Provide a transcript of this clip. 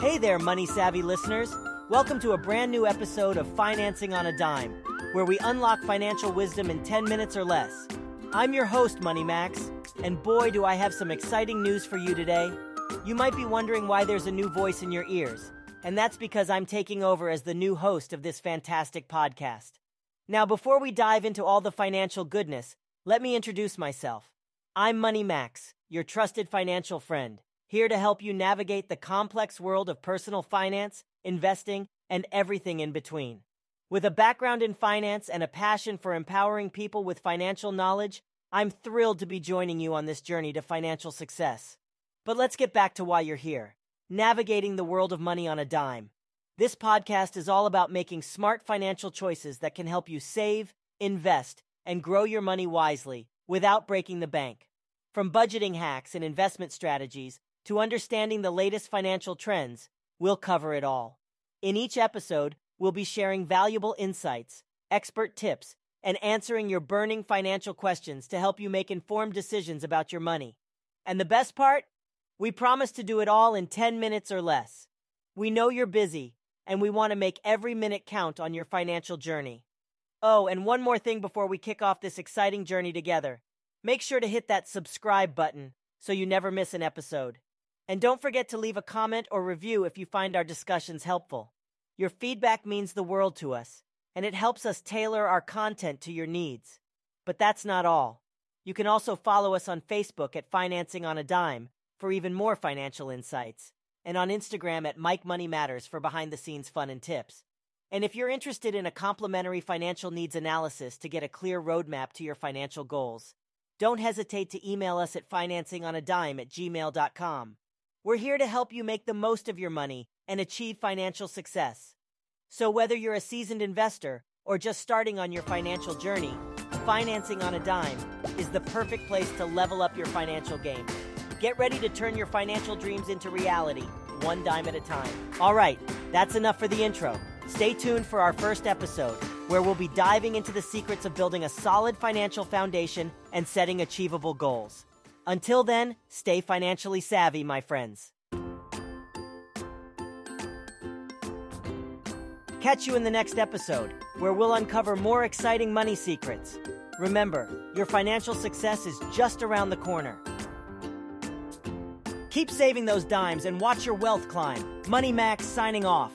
Hey there, money savvy listeners. Welcome to a brand new episode of Financing on a Dime, where we unlock financial wisdom in 10 minutes or less. I'm your host, Money Max, and boy, do I have some exciting news for you today. You might be wondering why there's a new voice in your ears, and that's because I'm taking over as the new host of this fantastic podcast. Now, before we dive into all the financial goodness, let me introduce myself. I'm Money Max, your trusted financial friend here to help you navigate the complex world of personal finance, investing, and everything in between. With a background in finance and a passion for empowering people with financial knowledge, I'm thrilled to be joining you on this journey to financial success. But let's get back to why you're here navigating the world of money on a dime. This podcast is all about making smart financial choices that can help you save, invest, and grow your money wisely without breaking the bank. From budgeting hacks and investment strategies to understanding the latest financial trends, we'll cover it all. In each episode, we'll be sharing valuable insights, expert tips, and answering your burning financial questions to help you make informed decisions about your money. And the best part? We promise to do it all in 10 minutes or less. We know you're busy, and we want to make every minute count on your financial journey. Oh, and one more thing before we kick off this exciting journey together. Make sure to hit that subscribe button so you never miss an episode. And don't forget to leave a comment or review if you find our discussions helpful. Your feedback means the world to us, and it helps us tailor our content to your needs. But that's not all. You can also follow us on Facebook at Financing on a Dime for even more financial insights, and on Instagram at Mike Money Matters for behind the scenes fun and tips. And if you're interested in a complimentary financial needs analysis to get a clear roadmap to your financial goals, don't hesitate to email us at financingonadime at gmail.com. We're here to help you make the most of your money and achieve financial success. So, whether you're a seasoned investor or just starting on your financial journey, Financing on a Dime is the perfect place to level up your financial game. Get ready to turn your financial dreams into reality, one dime at a time. All right, that's enough for the intro. Stay tuned for our first episode, where we'll be diving into the secrets of building a solid financial foundation and setting achievable goals. Until then, stay financially savvy, my friends. Catch you in the next episode, where we'll uncover more exciting money secrets. Remember, your financial success is just around the corner. Keep saving those dimes and watch your wealth climb. Money Max signing off.